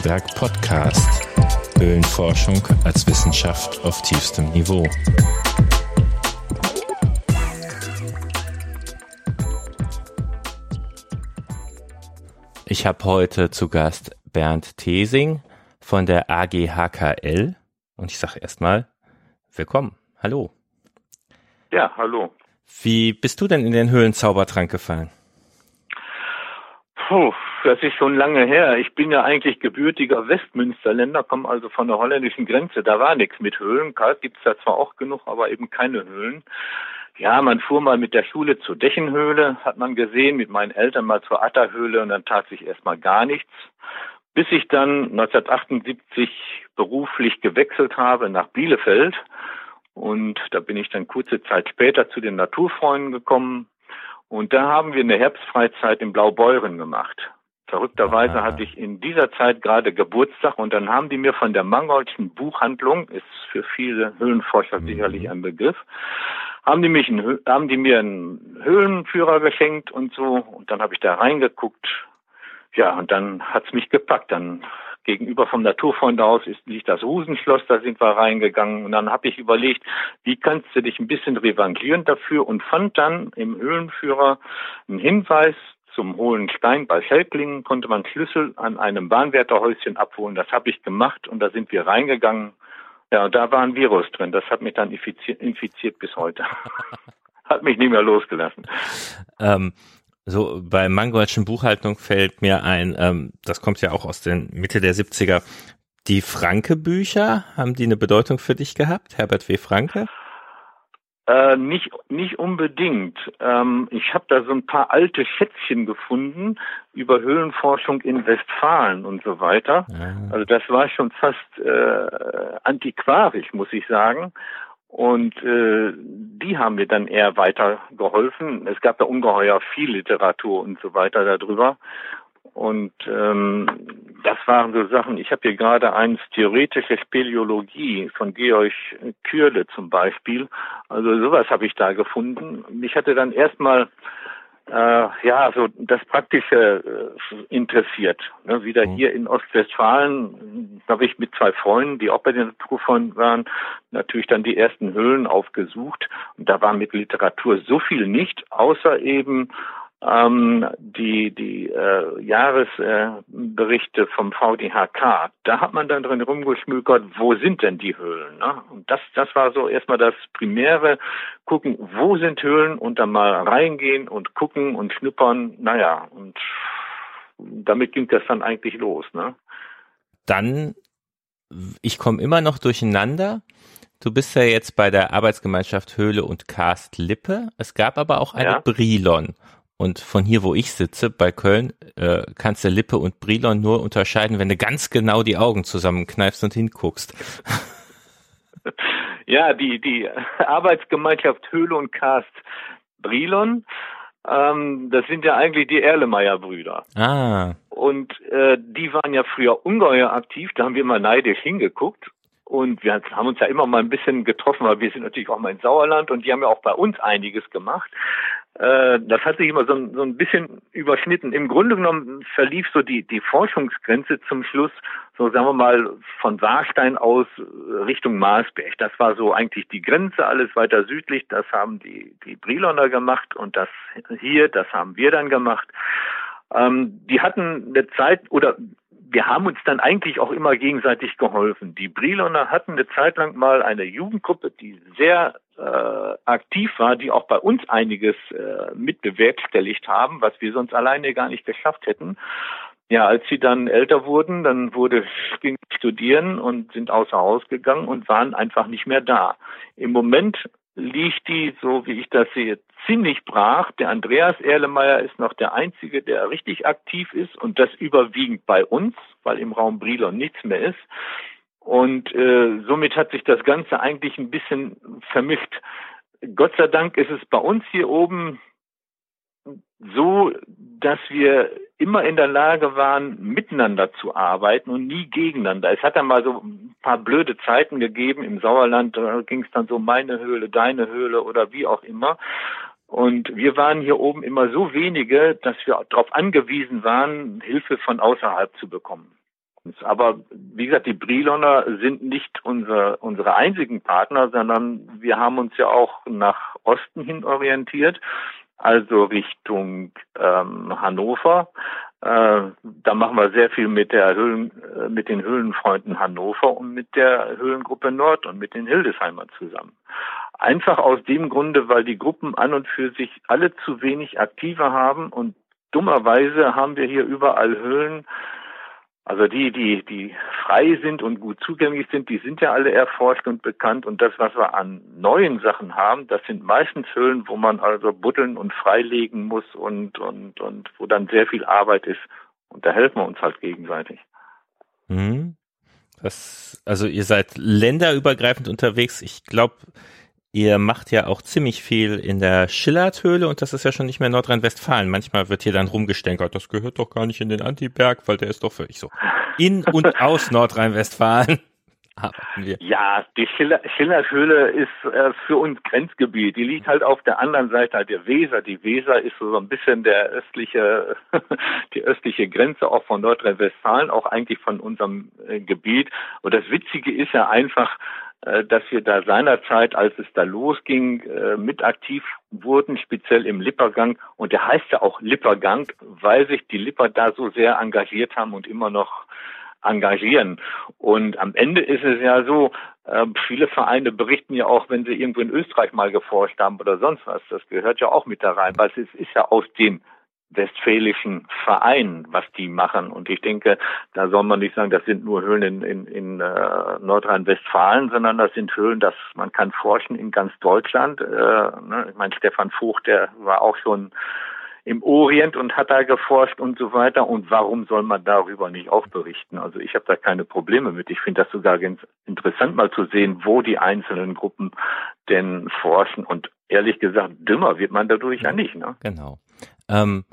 Antiberg Podcast. Höhlenforschung als Wissenschaft auf tiefstem Niveau. Ich habe heute zu Gast Bernd Thesing von der AGHKL und ich sage erstmal willkommen. Hallo. Ja, hallo. Wie bist du denn in den Höhlenzaubertrank gefallen? Puh, das ist schon lange her. Ich bin ja eigentlich gebürtiger Westmünsterländer, komme also von der holländischen Grenze. Da war nichts mit Höhlen. Kalt gibt's da zwar auch genug, aber eben keine Höhlen. Ja, man fuhr mal mit der Schule zur Dächenhöhle, hat man gesehen, mit meinen Eltern mal zur Atterhöhle und dann tat sich erstmal gar nichts. Bis ich dann 1978 beruflich gewechselt habe nach Bielefeld. Und da bin ich dann kurze Zeit später zu den Naturfreunden gekommen, und da haben wir eine Herbstfreizeit in Blaubeuren gemacht. Verrückterweise Aha. hatte ich in dieser Zeit gerade Geburtstag und dann haben die mir von der Mangoldschen Buchhandlung, ist für viele Höhlenforscher mhm. sicherlich ein Begriff, haben die mich, einen, haben die mir einen Höhlenführer geschenkt und so und dann habe ich da reingeguckt. Ja, und dann hat's mich gepackt. Dann gegenüber vom Naturfreundehaus ist, liegt das Husenschloss, da sind wir reingegangen und dann habe ich überlegt, wie kannst du dich ein bisschen revanchieren dafür und fand dann im Höhlenführer einen Hinweis zum Hohlen Stein bei Schelklingen konnte man Schlüssel an einem Bahnwärterhäuschen abholen. Das habe ich gemacht und da sind wir reingegangen. Ja, und da war ein Virus drin. Das hat mich dann infiziert, infiziert bis heute. hat mich nicht mehr losgelassen. Ähm, so bei Mangoldschen Buchhaltung fällt mir ein, ähm, das kommt ja auch aus den Mitte der 70er, die Franke-Bücher, haben die eine Bedeutung für dich gehabt, Herbert W. Franke? Äh, nicht, nicht unbedingt. Ähm, ich habe da so ein paar alte Schätzchen gefunden über Höhlenforschung in Westfalen und so weiter. Ja. Also das war schon fast äh, antiquarisch, muss ich sagen. Und äh, die haben mir dann eher weitergeholfen. Es gab da ungeheuer viel Literatur und so weiter darüber. Und ähm, das waren so Sachen, ich habe hier gerade eins theoretische Speleologie von Georg Kürle zum Beispiel. Also sowas habe ich da gefunden. Mich hatte dann erstmal äh, ja, so das Praktische äh, interessiert. Ne, wieder mhm. hier in Ostwestfalen habe ich mit zwei Freunden, die auch bei den Naturfreunden waren, natürlich dann die ersten Höhlen aufgesucht. Und da war mit Literatur so viel nicht, außer eben ähm, die, die äh, Jahresberichte äh, vom VDHK, da hat man dann drin rumgeschmückert, wo sind denn die Höhlen? Ne? Und das, das war so erstmal das Primäre, gucken, wo sind Höhlen und dann mal reingehen und gucken und schnuppern, naja, und damit ging das dann eigentlich los. Ne? Dann, ich komme immer noch durcheinander. Du bist ja jetzt bei der Arbeitsgemeinschaft Höhle und Karst Lippe. Es gab aber auch eine ja. Brilon. Und von hier, wo ich sitze, bei Köln, äh, kannst du Lippe und Brilon nur unterscheiden, wenn du ganz genau die Augen zusammenkneifst und hinguckst. Ja, die, die Arbeitsgemeinschaft Höhle und Cast Brilon, ähm, das sind ja eigentlich die Erlemeyer-Brüder. Ah. Und äh, die waren ja früher ungeheuer aktiv, da haben wir mal neidisch hingeguckt. Und wir haben uns ja immer mal ein bisschen getroffen, weil wir sind natürlich auch mal in Sauerland und die haben ja auch bei uns einiges gemacht. Äh, das hat sich immer so ein, so ein bisschen überschnitten. Im Grunde genommen verlief so die, die Forschungsgrenze zum Schluss, so sagen wir mal, von Warstein aus Richtung Marsberg. Das war so eigentlich die Grenze, alles weiter südlich. Das haben die, die Briloner gemacht und das hier, das haben wir dann gemacht. Ähm, die hatten eine Zeit, oder wir haben uns dann eigentlich auch immer gegenseitig geholfen. Die Briloner hatten eine Zeit lang mal eine Jugendgruppe, die sehr äh, aktiv war, die auch bei uns einiges äh, mitbewerkstelligt haben, was wir sonst alleine gar nicht geschafft hätten. Ja, als sie dann älter wurden, dann wurde ging studieren und sind außer Haus gegangen und waren einfach nicht mehr da. Im Moment liegt die, so wie ich das sehe, ziemlich brach. Der Andreas Erlemeyer ist noch der Einzige, der richtig aktiv ist und das überwiegend bei uns, weil im Raum Brilon nichts mehr ist. Und äh, somit hat sich das Ganze eigentlich ein bisschen vermischt. Gott sei Dank ist es bei uns hier oben so, dass wir immer in der Lage waren, miteinander zu arbeiten und nie gegeneinander. Es hat dann mal so ein paar blöde Zeiten gegeben im Sauerland, ging es dann so meine Höhle, deine Höhle oder wie auch immer. Und wir waren hier oben immer so wenige, dass wir darauf angewiesen waren, Hilfe von außerhalb zu bekommen. Aber wie gesagt, die Briloner sind nicht unsere, unsere einzigen Partner, sondern wir haben uns ja auch nach Osten hin orientiert, also Richtung ähm, Hannover. Äh, da machen wir sehr viel mit der Höhlen, äh, mit den Höhlenfreunden Hannover und mit der Höhlengruppe Nord und mit den Hildesheimer zusammen. Einfach aus dem Grunde, weil die Gruppen an und für sich alle zu wenig Aktive haben und dummerweise haben wir hier überall Höhlen, also die, die, die frei sind und gut zugänglich sind, die sind ja alle erforscht und bekannt. Und das, was wir an neuen Sachen haben, das sind meistens Höhlen, wo man also buddeln und freilegen muss und, und, und wo dann sehr viel Arbeit ist. Und da helfen wir uns halt gegenseitig. Mhm. Das, also ihr seid länderübergreifend unterwegs. Ich glaube, Ihr macht ja auch ziemlich viel in der Schillerthöhle und das ist ja schon nicht mehr Nordrhein-Westfalen. Manchmal wird hier dann rumgestänkert, das gehört doch gar nicht in den Antiberg, weil der ist doch völlig so. In und aus Nordrhein-Westfalen. Ja, die Schiller, Schillerhöhle ist äh, für uns Grenzgebiet. Die liegt halt auf der anderen Seite der Weser. Die Weser ist so ein bisschen der östliche, die östliche Grenze auch von Nordrhein-Westfalen, auch eigentlich von unserem äh, Gebiet. Und das Witzige ist ja einfach, dass wir da seinerzeit, als es da losging, äh, mit aktiv wurden, speziell im Lippergang. Und der heißt ja auch Lippergang, weil sich die Lipper da so sehr engagiert haben und immer noch engagieren. Und am Ende ist es ja so, äh, viele Vereine berichten ja auch, wenn sie irgendwo in Österreich mal geforscht haben oder sonst was. Das gehört ja auch mit da rein, weil es ist ja aus dem westfälischen Verein, was die machen. Und ich denke, da soll man nicht sagen, das sind nur Höhlen in, in, in äh, Nordrhein-Westfalen, sondern das sind Höhlen, dass man kann forschen in ganz Deutschland. Äh, ne? Ich meine, Stefan Vogt, der war auch schon im Orient und hat da geforscht und so weiter. Und warum soll man darüber nicht auch berichten? Also ich habe da keine Probleme mit. Ich finde das sogar ganz interessant, mal zu sehen, wo die einzelnen Gruppen denn forschen. Und ehrlich gesagt, dümmer wird man dadurch ja nicht. Ne? Genau. Ähm,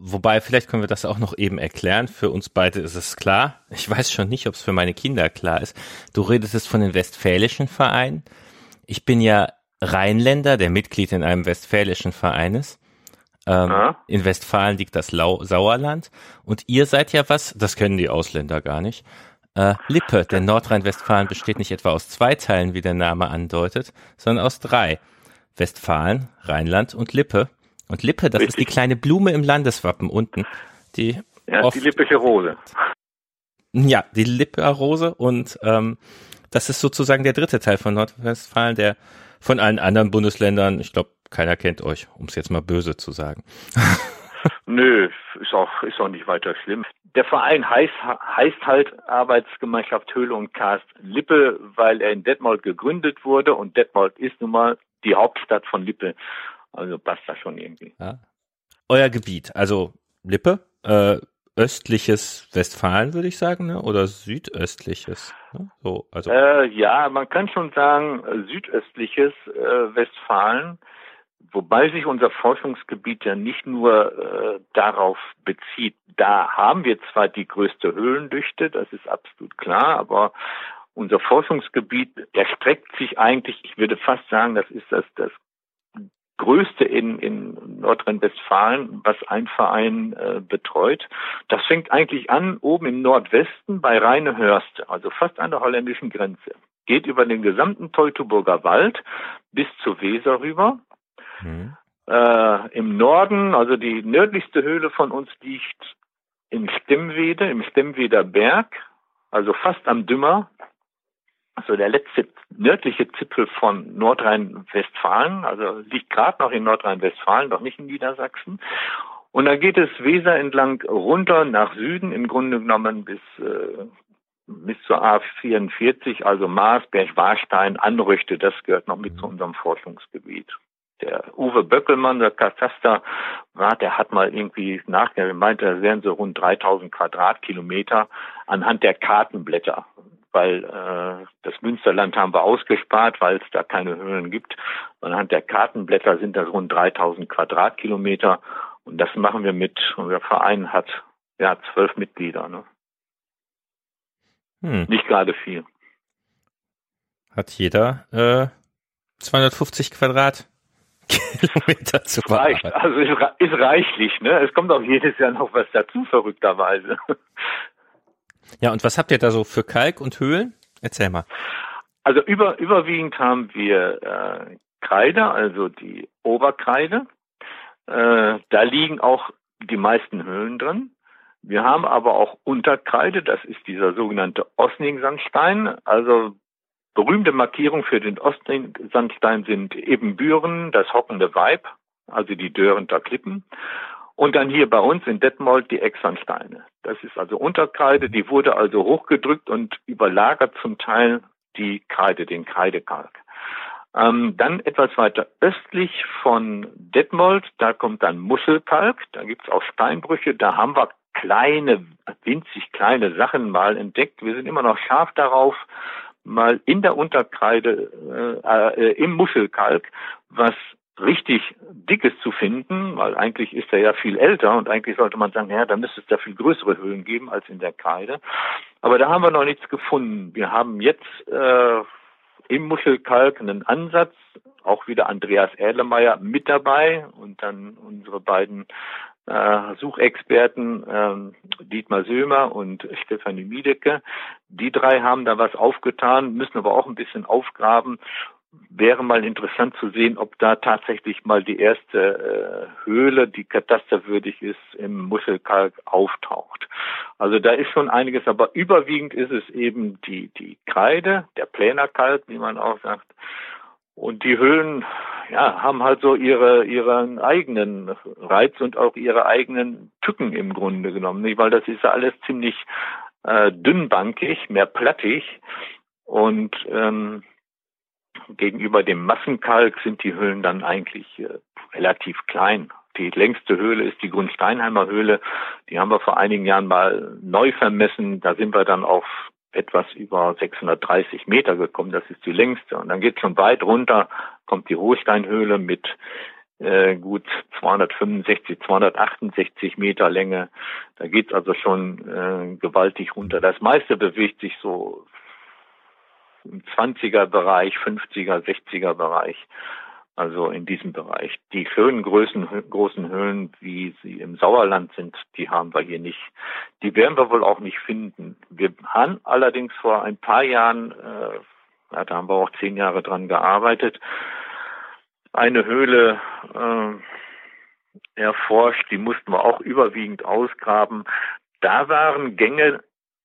Wobei, vielleicht können wir das auch noch eben erklären. Für uns beide ist es klar. Ich weiß schon nicht, ob es für meine Kinder klar ist. Du redest von den westfälischen Vereinen. Ich bin ja Rheinländer, der Mitglied in einem westfälischen Verein ist. Ähm, ja. In Westfalen liegt das Lau Sauerland. Und ihr seid ja was, das kennen die Ausländer gar nicht. Äh, Lippe, denn Nordrhein-Westfalen besteht nicht etwa aus zwei Teilen, wie der Name andeutet, sondern aus drei. Westfalen, Rheinland und Lippe. Und Lippe, das Richtig. ist die kleine Blume im Landeswappen unten. Die ja, die lippische Rose. Ja, die Lippe-Rose und ähm, das ist sozusagen der dritte Teil von Nordrhein-Westfalen, der von allen anderen Bundesländern, ich glaube, keiner kennt euch, um es jetzt mal böse zu sagen. Nö, ist auch, ist auch nicht weiter schlimm. Der Verein heißt, heißt halt Arbeitsgemeinschaft Höhle und Karst Lippe, weil er in Detmold gegründet wurde und Detmold ist nun mal die Hauptstadt von Lippe. Also passt das schon irgendwie. Ja. Euer Gebiet, also Lippe, äh, östliches Westfalen, würde ich sagen, ne? oder südöstliches? Ne? So, also. Äh, ja, man kann schon sagen südöstliches äh, Westfalen, wobei sich unser Forschungsgebiet ja nicht nur äh, darauf bezieht. Da haben wir zwar die größte Höhlendichte, das ist absolut klar, aber unser Forschungsgebiet erstreckt sich eigentlich, ich würde fast sagen, das ist das, das größte in, in Nordrhein-Westfalen, was ein Verein äh, betreut. Das fängt eigentlich an oben im Nordwesten bei Rheinehörst, also fast an der holländischen Grenze. Geht über den gesamten Teutoburger Wald bis zur Weser rüber. Mhm. Äh, Im Norden, also die nördlichste Höhle von uns liegt in Stemmwede, im Stemmweder Berg, also fast am Dümmer, also der letzte nördliche Zipfel von Nordrhein-Westfalen, also liegt gerade noch in Nordrhein-Westfalen, noch nicht in Niedersachsen. Und dann geht es Weser entlang runter nach Süden, im Grunde genommen bis, äh, bis zur A44, also Marsberg, Warstein, Anrüchte, das gehört noch mit zu unserem Forschungsgebiet. Der Uwe Böckelmann, der Katasterrat, der hat mal irgendwie nachgemeint, da wären so rund 3000 Quadratkilometer anhand der Kartenblätter weil äh, das Münsterland haben wir ausgespart, weil es da keine Höhlen gibt. Anhand der Kartenblätter sind das rund 3000 Quadratkilometer und das machen wir mit, unser Verein hat ja zwölf Mitglieder. Ne? Hm. Nicht gerade viel. Hat jeder äh, 250 Quadratkilometer zu Reicht, also ist, ist reichlich, ne? Es kommt auch jedes Jahr noch was dazu, verrückterweise. Ja, und was habt ihr da so für Kalk und Höhlen? Erzähl mal. Also über, überwiegend haben wir äh, Kreide, also die Oberkreide. Äh, da liegen auch die meisten Höhlen drin. Wir haben aber auch Unterkreide, das ist dieser sogenannte Osning-Sandstein. Also berühmte Markierung für den Osning-Sandstein sind Ebenbüren, das hockende Weib, also die Dörrenter Klippen. Und dann hier bei uns in Detmold die Exansteine. Das ist also Unterkreide, die wurde also hochgedrückt und überlagert zum Teil die Kreide, den Kreidekalk. Ähm, dann etwas weiter östlich von Detmold, da kommt dann Muschelkalk, da gibt's auch Steinbrüche, da haben wir kleine, winzig kleine Sachen mal entdeckt. Wir sind immer noch scharf darauf, mal in der Unterkreide, äh, äh, im Muschelkalk, was richtig dickes zu finden, weil eigentlich ist er ja viel älter und eigentlich sollte man sagen, ja, da müsste es da viel größere Höhlen geben als in der Kreide. Aber da haben wir noch nichts gefunden. Wir haben jetzt äh, im Muschelkalk einen Ansatz, auch wieder Andreas Erlemeyer mit dabei und dann unsere beiden äh, Suchexperten ähm, Dietmar Sömer und Stefanie Miedecke. Die drei haben da was aufgetan, müssen aber auch ein bisschen aufgraben. Wäre mal interessant zu sehen, ob da tatsächlich mal die erste äh, Höhle, die katasterwürdig ist, im Muschelkalk auftaucht. Also da ist schon einiges, aber überwiegend ist es eben die, die Kreide, der Plänerkalk, wie man auch sagt. Und die Höhlen ja, haben halt so ihre, ihren eigenen Reiz und auch ihre eigenen Tücken im Grunde genommen, nicht? weil das ist ja alles ziemlich äh, dünnbankig, mehr plattig und ähm, gegenüber dem Massenkalk sind die Höhlen dann eigentlich äh, relativ klein. Die längste Höhle ist die Grundsteinheimer Höhle. Die haben wir vor einigen Jahren mal neu vermessen. Da sind wir dann auf etwas über 630 Meter gekommen. Das ist die längste. Und dann geht schon weit runter, kommt die Hohlsteinhöhle mit äh, gut 265, 268 Meter Länge. Da geht's also schon äh, gewaltig runter. Das meiste bewegt sich so im 20er Bereich, 50er, 60er Bereich. Also in diesem Bereich. Die schönen Größen, großen Höhlen, wie sie im Sauerland sind, die haben wir hier nicht. Die werden wir wohl auch nicht finden. Wir haben allerdings vor ein paar Jahren, äh, da haben wir auch zehn Jahre dran gearbeitet, eine Höhle äh, erforscht. Die mussten wir auch überwiegend ausgraben. Da waren Gänge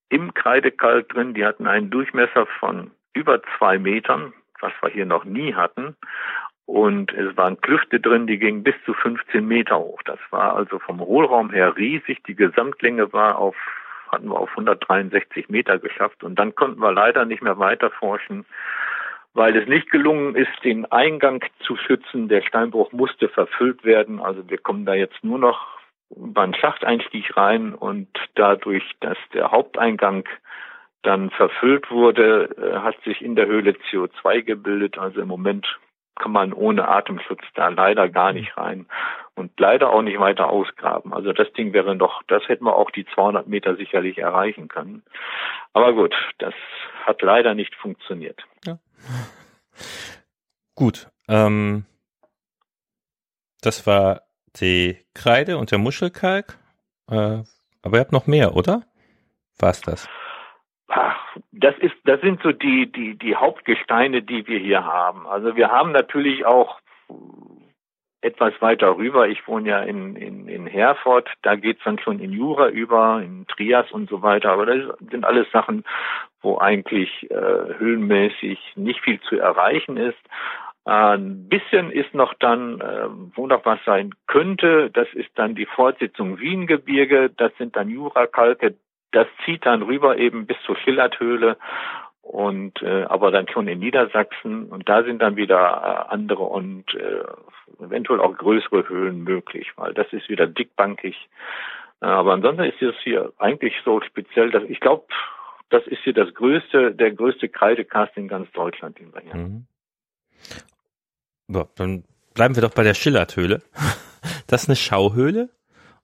im Kreidekalk drin, die hatten einen Durchmesser von über zwei Metern, was wir hier noch nie hatten. Und es waren Klüfte drin, die gingen bis zu 15 Meter hoch. Das war also vom Hohlraum her riesig. Die Gesamtlänge war auf, hatten wir auf 163 Meter geschafft. Und dann konnten wir leider nicht mehr weiter forschen, weil es nicht gelungen ist, den Eingang zu schützen. Der Steinbruch musste verfüllt werden. Also wir kommen da jetzt nur noch beim Schachteinstieg rein und dadurch, dass der Haupteingang dann verfüllt wurde, äh, hat sich in der Höhle CO2 gebildet. Also im Moment kann man ohne Atemschutz da leider gar nicht rein und leider auch nicht weiter ausgraben. Also das Ding wäre doch, das hätten wir auch die 200 Meter sicherlich erreichen können. Aber gut, das hat leider nicht funktioniert. Ja. Gut, ähm, das war die Kreide und der Muschelkalk. Äh, aber ihr habt noch mehr, oder? War's das? Ach, das ist, das sind so die, die, die Hauptgesteine, die wir hier haben. Also wir haben natürlich auch etwas weiter rüber. Ich wohne ja in, in, in Herford, da geht's dann schon in Jura über, in Trias und so weiter. Aber das sind alles Sachen, wo eigentlich äh, höhenmäßig nicht viel zu erreichen ist. Ein bisschen ist noch dann, äh, wo noch was sein könnte, das ist dann die Fortsetzung Wiengebirge, das sind dann Jurakalke, das zieht dann rüber eben bis zur Schillerthöhle und äh, aber dann schon in Niedersachsen und da sind dann wieder äh, andere und äh, eventuell auch größere Höhlen möglich, weil das ist wieder dickbankig. Äh, aber ansonsten ist es hier eigentlich so speziell, dass ich glaube, das ist hier das größte, der größte Kreidekast in ganz Deutschland, den wir hier mhm. So, dann bleiben wir doch bei der Schillerthöhle. Das ist eine Schauhöhle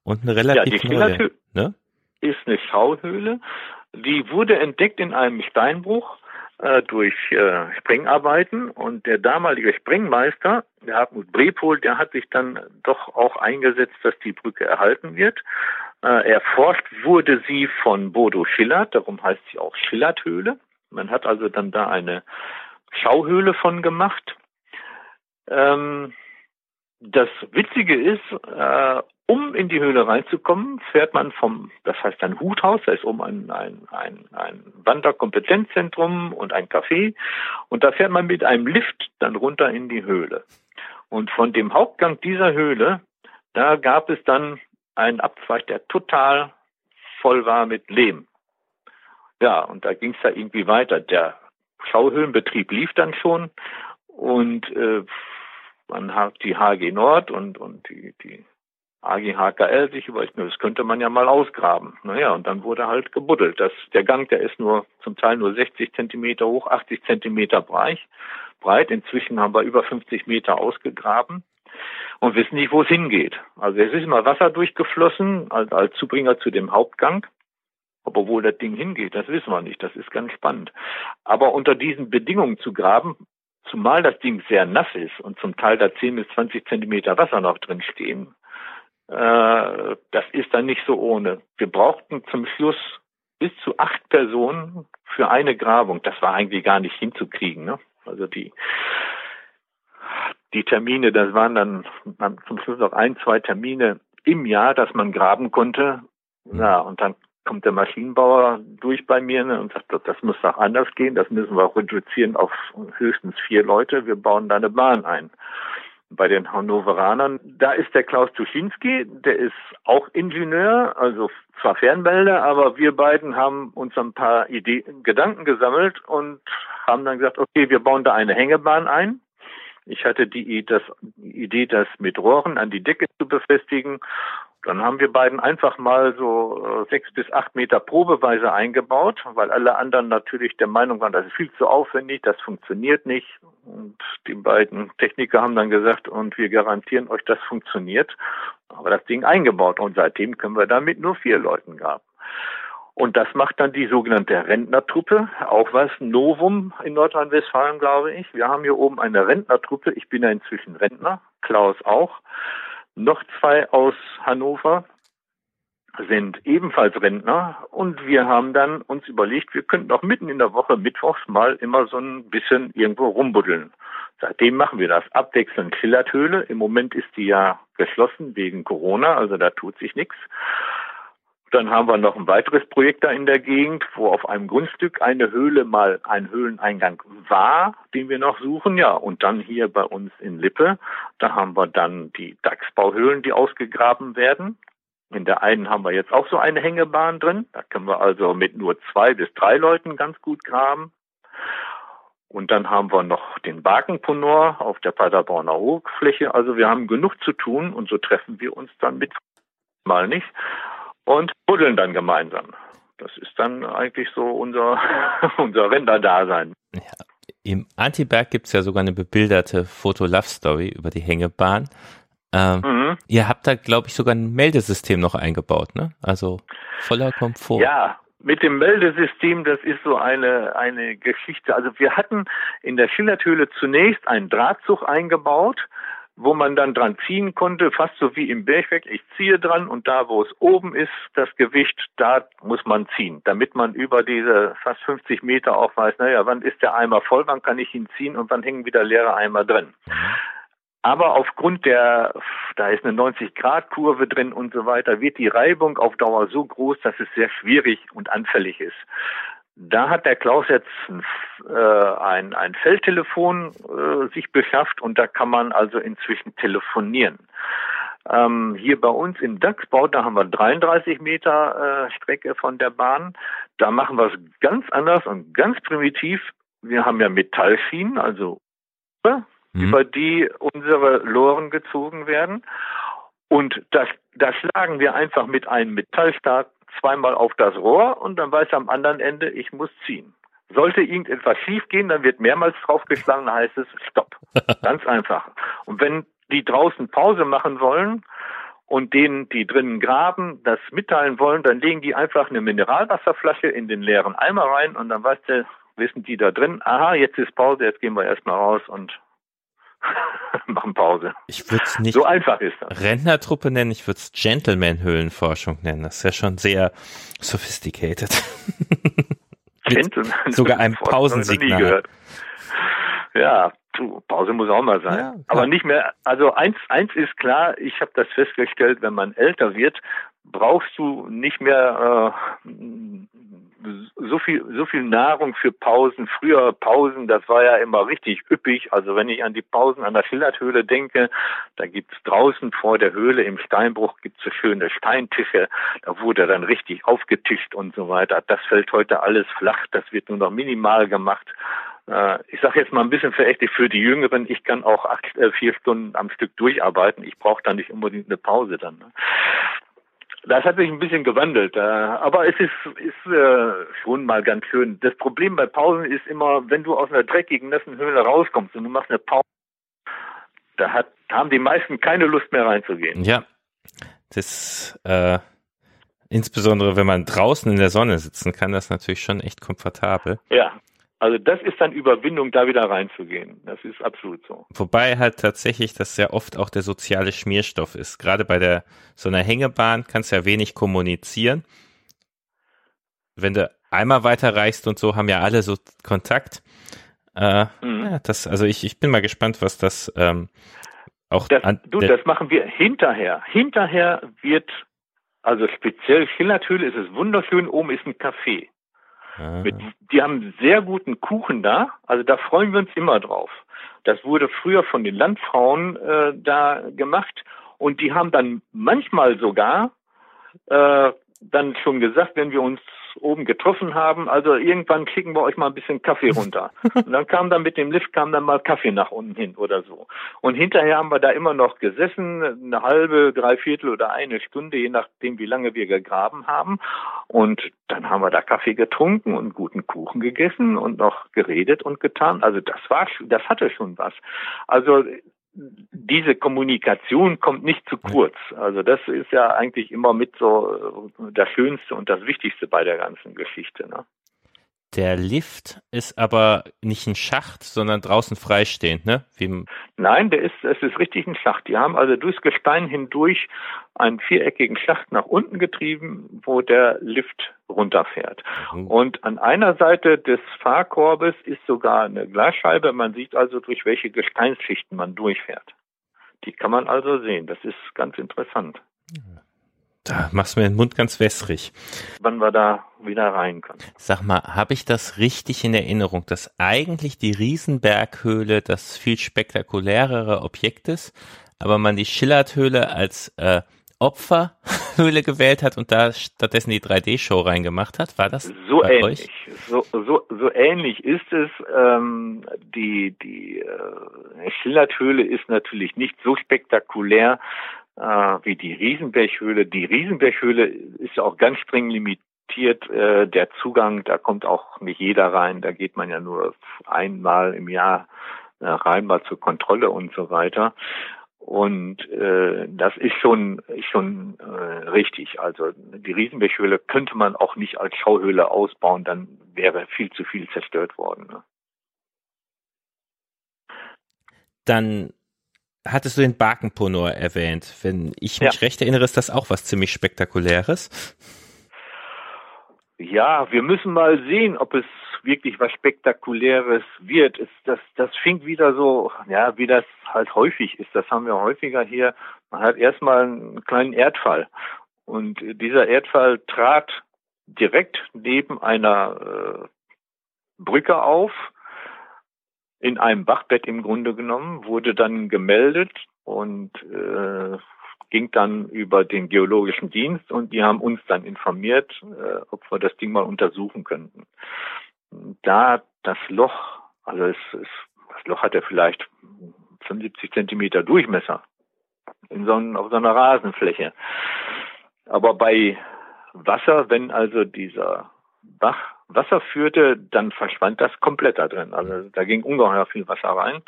und eine relativ ja, die neue. Ne? Ist eine Schauhöhle. Die wurde entdeckt in einem Steinbruch äh, durch äh, Sprengarbeiten und der damalige Sprengmeister, der Hartmut Brepol, der hat sich dann doch auch eingesetzt, dass die Brücke erhalten wird. Äh, erforscht wurde sie von Bodo Schillert, darum heißt sie auch Schillerthöhle. Man hat also dann da eine Schauhöhle von gemacht. Ähm, das Witzige ist, äh, um in die Höhle reinzukommen, fährt man vom, das heißt ein Huthaus, da ist oben ein, ein, ein, ein Wanderkompetenzzentrum und ein Café und da fährt man mit einem Lift dann runter in die Höhle. Und von dem Hauptgang dieser Höhle, da gab es dann einen Abzweig, der total voll war mit Lehm. Ja, und da ging es da irgendwie weiter. Der Schauhöhlenbetrieb lief dann schon und äh, man hat die HG Nord und, und die, die AG HKL sich überlegt, das könnte man ja mal ausgraben. Naja, und dann wurde halt gebuddelt. Das, der Gang, der ist nur zum Teil nur 60 Zentimeter hoch, 80 Zentimeter breit. breit. Inzwischen haben wir über 50 Meter ausgegraben und wissen nicht, wo es hingeht. Also es ist immer Wasser durchgeflossen als, als Zubringer zu dem Hauptgang. Aber wo das Ding hingeht, das wissen wir nicht. Das ist ganz spannend. Aber unter diesen Bedingungen zu graben, zumal das Ding sehr nass ist und zum Teil da 10 bis 20 Zentimeter Wasser noch drin stehen, äh, das ist dann nicht so ohne. Wir brauchten zum Schluss bis zu acht Personen für eine Grabung. Das war eigentlich gar nicht hinzukriegen. Ne? Also die, die Termine, das waren dann zum Schluss noch ein, zwei Termine im Jahr, dass man graben konnte. Ja, und dann kommt der Maschinenbauer durch bei mir ne, und sagt, das muss doch anders gehen, das müssen wir reduzieren auf höchstens vier Leute, wir bauen da eine Bahn ein. Bei den Hannoveranern, da ist der Klaus Tuschinski, der ist auch Ingenieur, also zwar Fernmelder, aber wir beiden haben uns ein paar Ideen, Gedanken gesammelt und haben dann gesagt, okay, wir bauen da eine Hängebahn ein. Ich hatte die, Idee, das mit Rohren an die Decke zu befestigen dann haben wir beiden einfach mal so äh, sechs bis acht Meter probeweise eingebaut, weil alle anderen natürlich der Meinung waren, das ist viel zu aufwendig, das funktioniert nicht. Und die beiden Techniker haben dann gesagt, und wir garantieren euch, das funktioniert. Aber das Ding eingebaut und seitdem können wir damit nur vier Leuten graben. Und das macht dann die sogenannte Rentnertruppe, auch was Novum in Nordrhein-Westfalen, glaube ich. Wir haben hier oben eine Rentnertruppe. Ich bin ja inzwischen Rentner, Klaus auch. Noch zwei aus Hannover sind ebenfalls Rentner und wir haben dann uns überlegt, wir könnten auch mitten in der Woche mittwochs mal immer so ein bisschen irgendwo rumbuddeln. Seitdem machen wir das abwechselnd Schillerthöhle. Im Moment ist die ja geschlossen wegen Corona, also da tut sich nichts. Dann haben wir noch ein weiteres Projekt da in der Gegend, wo auf einem Grundstück eine Höhle mal ein Höhleneingang war, den wir noch suchen. Ja, und dann hier bei uns in Lippe, da haben wir dann die Dachsbauhöhlen, die ausgegraben werden. In der einen haben wir jetzt auch so eine Hängebahn drin. Da können wir also mit nur zwei bis drei Leuten ganz gut graben. Und dann haben wir noch den Bakenponor auf der Paderborner Hochfläche. Also wir haben genug zu tun und so treffen wir uns dann mit mal nicht und buddeln dann gemeinsam. Das ist dann eigentlich so unser, unser Rentnerdasein. Ja. Im Antiberg gibt es ja sogar eine bebilderte Foto-Love-Story über die Hängebahn. Ähm, mhm. Ihr habt da, glaube ich, sogar ein Meldesystem noch eingebaut, ne? Also voller Komfort. Ja, mit dem Meldesystem, das ist so eine, eine Geschichte. Also wir hatten in der Schillerthöhle zunächst einen Drahtzug eingebaut, wo man dann dran ziehen konnte, fast so wie im Bergwerk. Ich ziehe dran und da, wo es oben ist, das Gewicht, da muss man ziehen, damit man über diese fast 50 Meter auch weiß, naja, wann ist der Eimer voll, wann kann ich ihn ziehen und wann hängen wieder leere Eimer drin. Aber aufgrund der, da ist eine 90-Grad-Kurve drin und so weiter, wird die Reibung auf Dauer so groß, dass es sehr schwierig und anfällig ist. Da hat der Klaus jetzt äh, ein, ein Feldtelefon äh, sich beschafft und da kann man also inzwischen telefonieren. Ähm, hier bei uns im Dachsbau, da haben wir 33 Meter äh, Strecke von der Bahn. Da machen wir es ganz anders und ganz primitiv. Wir haben ja Metallschienen, also mhm. über die unsere Loren gezogen werden. Und das, das schlagen wir einfach mit einem Metallstab zweimal auf das Rohr und dann weiß er am anderen Ende, ich muss ziehen. Sollte irgendetwas schiefgehen, dann wird mehrmals draufgeschlagen, dann heißt es Stopp. Ganz einfach. Und wenn die draußen Pause machen wollen und denen, die drinnen graben, das mitteilen wollen, dann legen die einfach eine Mineralwasserflasche in den leeren Eimer rein und dann weiß der, wissen die da drin, aha, jetzt ist Pause, jetzt gehen wir erstmal raus und machen Pause. Ich würde es nicht so einfach ist das. Rentnertruppe nennen, ich würde es Gentleman-Höhlenforschung nennen. Das ist ja schon sehr sophisticated. Gentleman sogar ein Pausensignal. Ja, du, Pause muss auch mal sein. Ja, Aber nicht mehr, also eins, eins ist klar, ich habe das festgestellt, wenn man älter wird, brauchst du nicht mehr äh, so viel so viel Nahrung für Pausen. Früher Pausen, das war ja immer richtig üppig. Also wenn ich an die Pausen an der Schillerthöhle denke, da gibt's draußen vor der Höhle im Steinbruch gibt's so schöne Steintische. Da wurde dann richtig aufgetischt und so weiter. Das fällt heute alles flach. Das wird nur noch minimal gemacht äh, ich sage jetzt mal ein bisschen verächtlich für die Jüngeren, ich kann auch acht, äh, vier Stunden am Stück durcharbeiten. Ich brauche da nicht unbedingt eine Pause dann. Ne? Das hat sich ein bisschen gewandelt, äh, aber es ist, ist äh, schon mal ganz schön. Das Problem bei Pausen ist immer, wenn du aus einer dreckigen, nassen Höhle rauskommst und du machst eine Pause, da hat, haben die meisten keine Lust mehr reinzugehen. Ja, das äh, insbesondere wenn man draußen in der Sonne sitzen kann, das natürlich schon echt komfortabel. Ja, also das ist dann Überwindung, da wieder reinzugehen. Das ist absolut so. Wobei halt tatsächlich das sehr oft auch der soziale Schmierstoff ist. Gerade bei der so einer Hängebahn kannst du ja wenig kommunizieren. Wenn du einmal weiterreichst und so, haben ja alle so Kontakt. Äh, mhm. ja, das, also ich, ich bin mal gespannt, was das ähm, auch das, an. Du, das machen wir hinterher. Hinterher wird, also speziell Schillerthöhle ist es wunderschön, oben ist ein Café. Mit, die haben sehr guten Kuchen da, also da freuen wir uns immer drauf. Das wurde früher von den Landfrauen äh, da gemacht. Und die haben dann manchmal sogar äh, dann schon gesagt, wenn wir uns oben getroffen haben, also irgendwann kriegen wir euch mal ein bisschen Kaffee runter. Und dann kam dann mit dem Lift kam dann mal Kaffee nach unten hin oder so. Und hinterher haben wir da immer noch gesessen, eine halbe, dreiviertel oder eine Stunde, je nachdem wie lange wir gegraben haben. Und dann haben wir da Kaffee getrunken und guten Kuchen gegessen und noch geredet und getan. Also das war, das hatte schon was. Also diese Kommunikation kommt nicht zu kurz. Also das ist ja eigentlich immer mit so äh, das Schönste und das Wichtigste bei der ganzen Geschichte. Ne? Der Lift ist aber nicht ein Schacht, sondern draußen freistehend, ne? Wie Nein, der ist, es ist richtig ein Schacht. Die haben also durchs Gestein hindurch einen viereckigen Schacht nach unten getrieben, wo der Lift runterfährt. Mhm. Und an einer Seite des Fahrkorbes ist sogar eine Glasscheibe. Man sieht also, durch welche Gesteinsschichten man durchfährt. Die kann man also sehen. Das ist ganz interessant. Da machst du mir den Mund ganz wässrig. Wann wir da wieder rein können. Sag mal, habe ich das richtig in Erinnerung, dass eigentlich die Riesenberghöhle das viel spektakulärere Objekt ist, aber man die Schillerthöhle als äh, Opferhöhle gewählt hat und da stattdessen die 3D-Show reingemacht hat? War das so ähnlich? Euch? So, so, so ähnlich ist es. Ähm, die die äh, Schillerthöhle ist natürlich nicht so spektakulär wie die Riesenberghöhle. Die Riesenberghöhle ist ja auch ganz streng limitiert. Äh, der Zugang, da kommt auch nicht jeder rein. Da geht man ja nur einmal im Jahr äh, rein, mal zur Kontrolle und so weiter. Und äh, das ist schon schon äh, richtig. Also die Riesenberghöhle könnte man auch nicht als Schauhöhle ausbauen, dann wäre viel zu viel zerstört worden. Ne? Dann hattest du den Barkenponor erwähnt. Wenn ich mich ja. recht erinnere, ist das auch was ziemlich Spektakuläres. Ja, wir müssen mal sehen, ob es wirklich was Spektakuläres wird. Es, das, das fing wieder so, ja, wie das halt häufig ist. Das haben wir häufiger hier. Man hat erstmal einen kleinen Erdfall. Und dieser Erdfall trat direkt neben einer äh, Brücke auf in einem Bachbett im Grunde genommen, wurde dann gemeldet und äh, ging dann über den geologischen Dienst und die haben uns dann informiert, äh, ob wir das Ding mal untersuchen könnten. Da das Loch, also es, es, das Loch hat ja vielleicht 75 Zentimeter Durchmesser in so, auf so einer Rasenfläche. Aber bei Wasser, wenn also dieser Bach Wasser führte, dann verschwand das komplett da drin. Also da ging ungeheuer viel Wasser rein.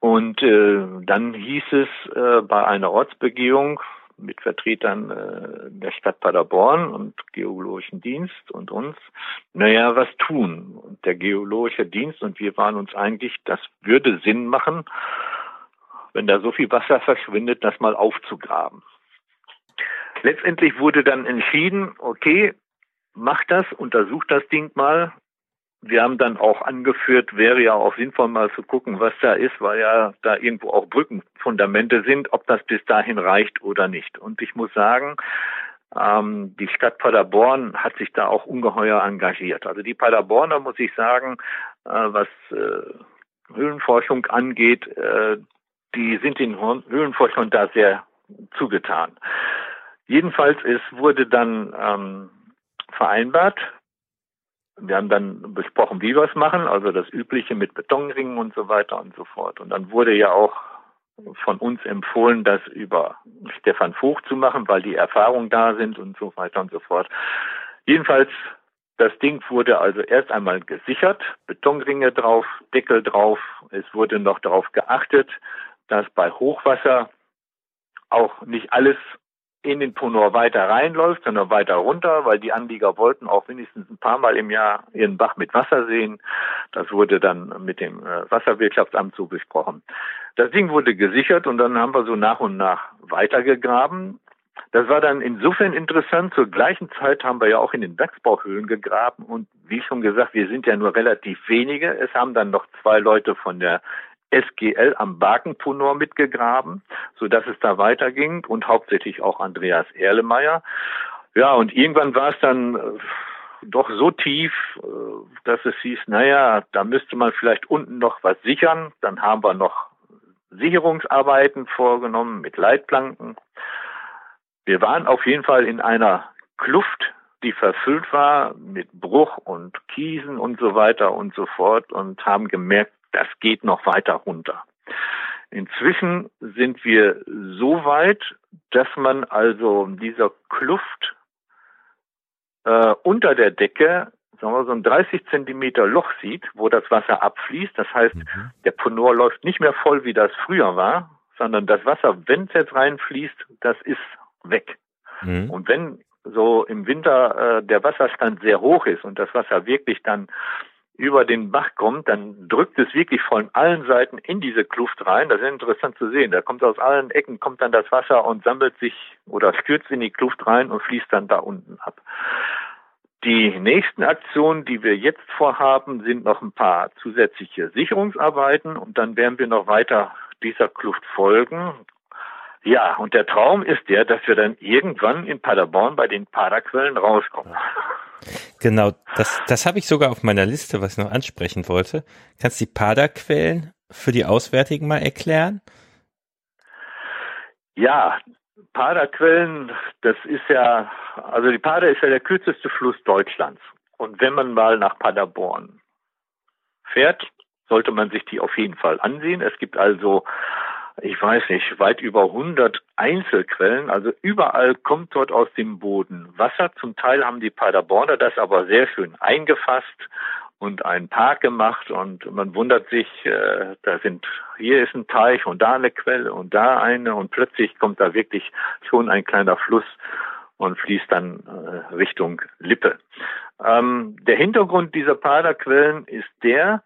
Und äh, dann hieß es äh, bei einer Ortsbegehung, mit Vertretern äh, der Stadt Paderborn und Geologischen Dienst und uns, naja, was tun. Und der Geologische Dienst und wir waren uns eigentlich, das würde Sinn machen, wenn da so viel Wasser verschwindet, das mal aufzugraben. Letztendlich wurde dann entschieden, okay, macht das, untersucht das Ding mal. Wir haben dann auch angeführt, wäre ja auch sinnvoll mal zu gucken, was da ist, weil ja da irgendwo auch Brückenfundamente sind, ob das bis dahin reicht oder nicht. Und ich muss sagen, ähm, die Stadt Paderborn hat sich da auch ungeheuer engagiert. Also die Paderborner, muss ich sagen, äh, was äh, Höhlenforschung angeht, äh, die sind den Höhlenforschern da sehr zugetan. Jedenfalls, es wurde dann ähm, vereinbart, wir haben dann besprochen, wie wir es machen, also das Übliche mit Betonringen und so weiter und so fort. Und dann wurde ja auch von uns empfohlen, das über Stefan Vogt zu machen, weil die Erfahrungen da sind und so weiter und so fort. Jedenfalls, das Ding wurde also erst einmal gesichert, Betonringe drauf, Deckel drauf. Es wurde noch darauf geachtet, dass bei Hochwasser auch nicht alles in den Ponor weiter reinläuft, sondern weiter runter, weil die Anlieger wollten auch wenigstens ein paar Mal im Jahr ihren Bach mit Wasser sehen. Das wurde dann mit dem äh, Wasserwirtschaftsamt so besprochen. Das Ding wurde gesichert und dann haben wir so nach und nach weitergegraben. Das war dann insofern interessant. Zur gleichen Zeit haben wir ja auch in den Werksbauhöhlen gegraben und wie schon gesagt, wir sind ja nur relativ wenige. Es haben dann noch zwei Leute von der SGL am Barkenponor mitgegraben, so dass es da weiterging und hauptsächlich auch Andreas Erlemeyer. Ja, und irgendwann war es dann äh, doch so tief, äh, dass es hieß, naja, da müsste man vielleicht unten noch was sichern. Dann haben wir noch Sicherungsarbeiten vorgenommen mit Leitplanken. Wir waren auf jeden Fall in einer Kluft, die verfüllt war mit Bruch und Kiesen und so weiter und so fort und haben gemerkt, das geht noch weiter runter. Inzwischen sind wir so weit, dass man also dieser Kluft äh, unter der Decke sagen wir, so ein 30 Zentimeter Loch sieht, wo das Wasser abfließt. Das heißt, mhm. der Ponor läuft nicht mehr voll, wie das früher war, sondern das Wasser, wenn es jetzt reinfließt, das ist weg. Mhm. Und wenn so im Winter äh, der Wasserstand sehr hoch ist und das Wasser wirklich dann über den Bach kommt, dann drückt es wirklich von allen Seiten in diese Kluft rein. Das ist interessant zu sehen. Da kommt aus allen Ecken kommt dann das Wasser und sammelt sich oder stürzt in die Kluft rein und fließt dann da unten ab. Die nächsten Aktionen, die wir jetzt vorhaben, sind noch ein paar zusätzliche Sicherungsarbeiten und dann werden wir noch weiter dieser Kluft folgen. Ja, und der Traum ist der, dass wir dann irgendwann in Paderborn bei den Paderquellen rauskommen. Genau, das, das habe ich sogar auf meiner Liste, was ich noch ansprechen wollte. Kannst du die Paderquellen für die Auswärtigen mal erklären? Ja, Paderquellen, das ist ja, also die Pader ist ja der kürzeste Fluss Deutschlands. Und wenn man mal nach Paderborn fährt, sollte man sich die auf jeden Fall ansehen. Es gibt also ich weiß nicht, weit über 100 Einzelquellen. Also überall kommt dort aus dem Boden Wasser. Zum Teil haben die Paderborner das aber sehr schön eingefasst und einen Park gemacht und man wundert sich, äh, da sind, hier ist ein Teich und da eine Quelle und da eine und plötzlich kommt da wirklich schon ein kleiner Fluss und fließt dann äh, Richtung Lippe. Ähm, der Hintergrund dieser Paderquellen ist der,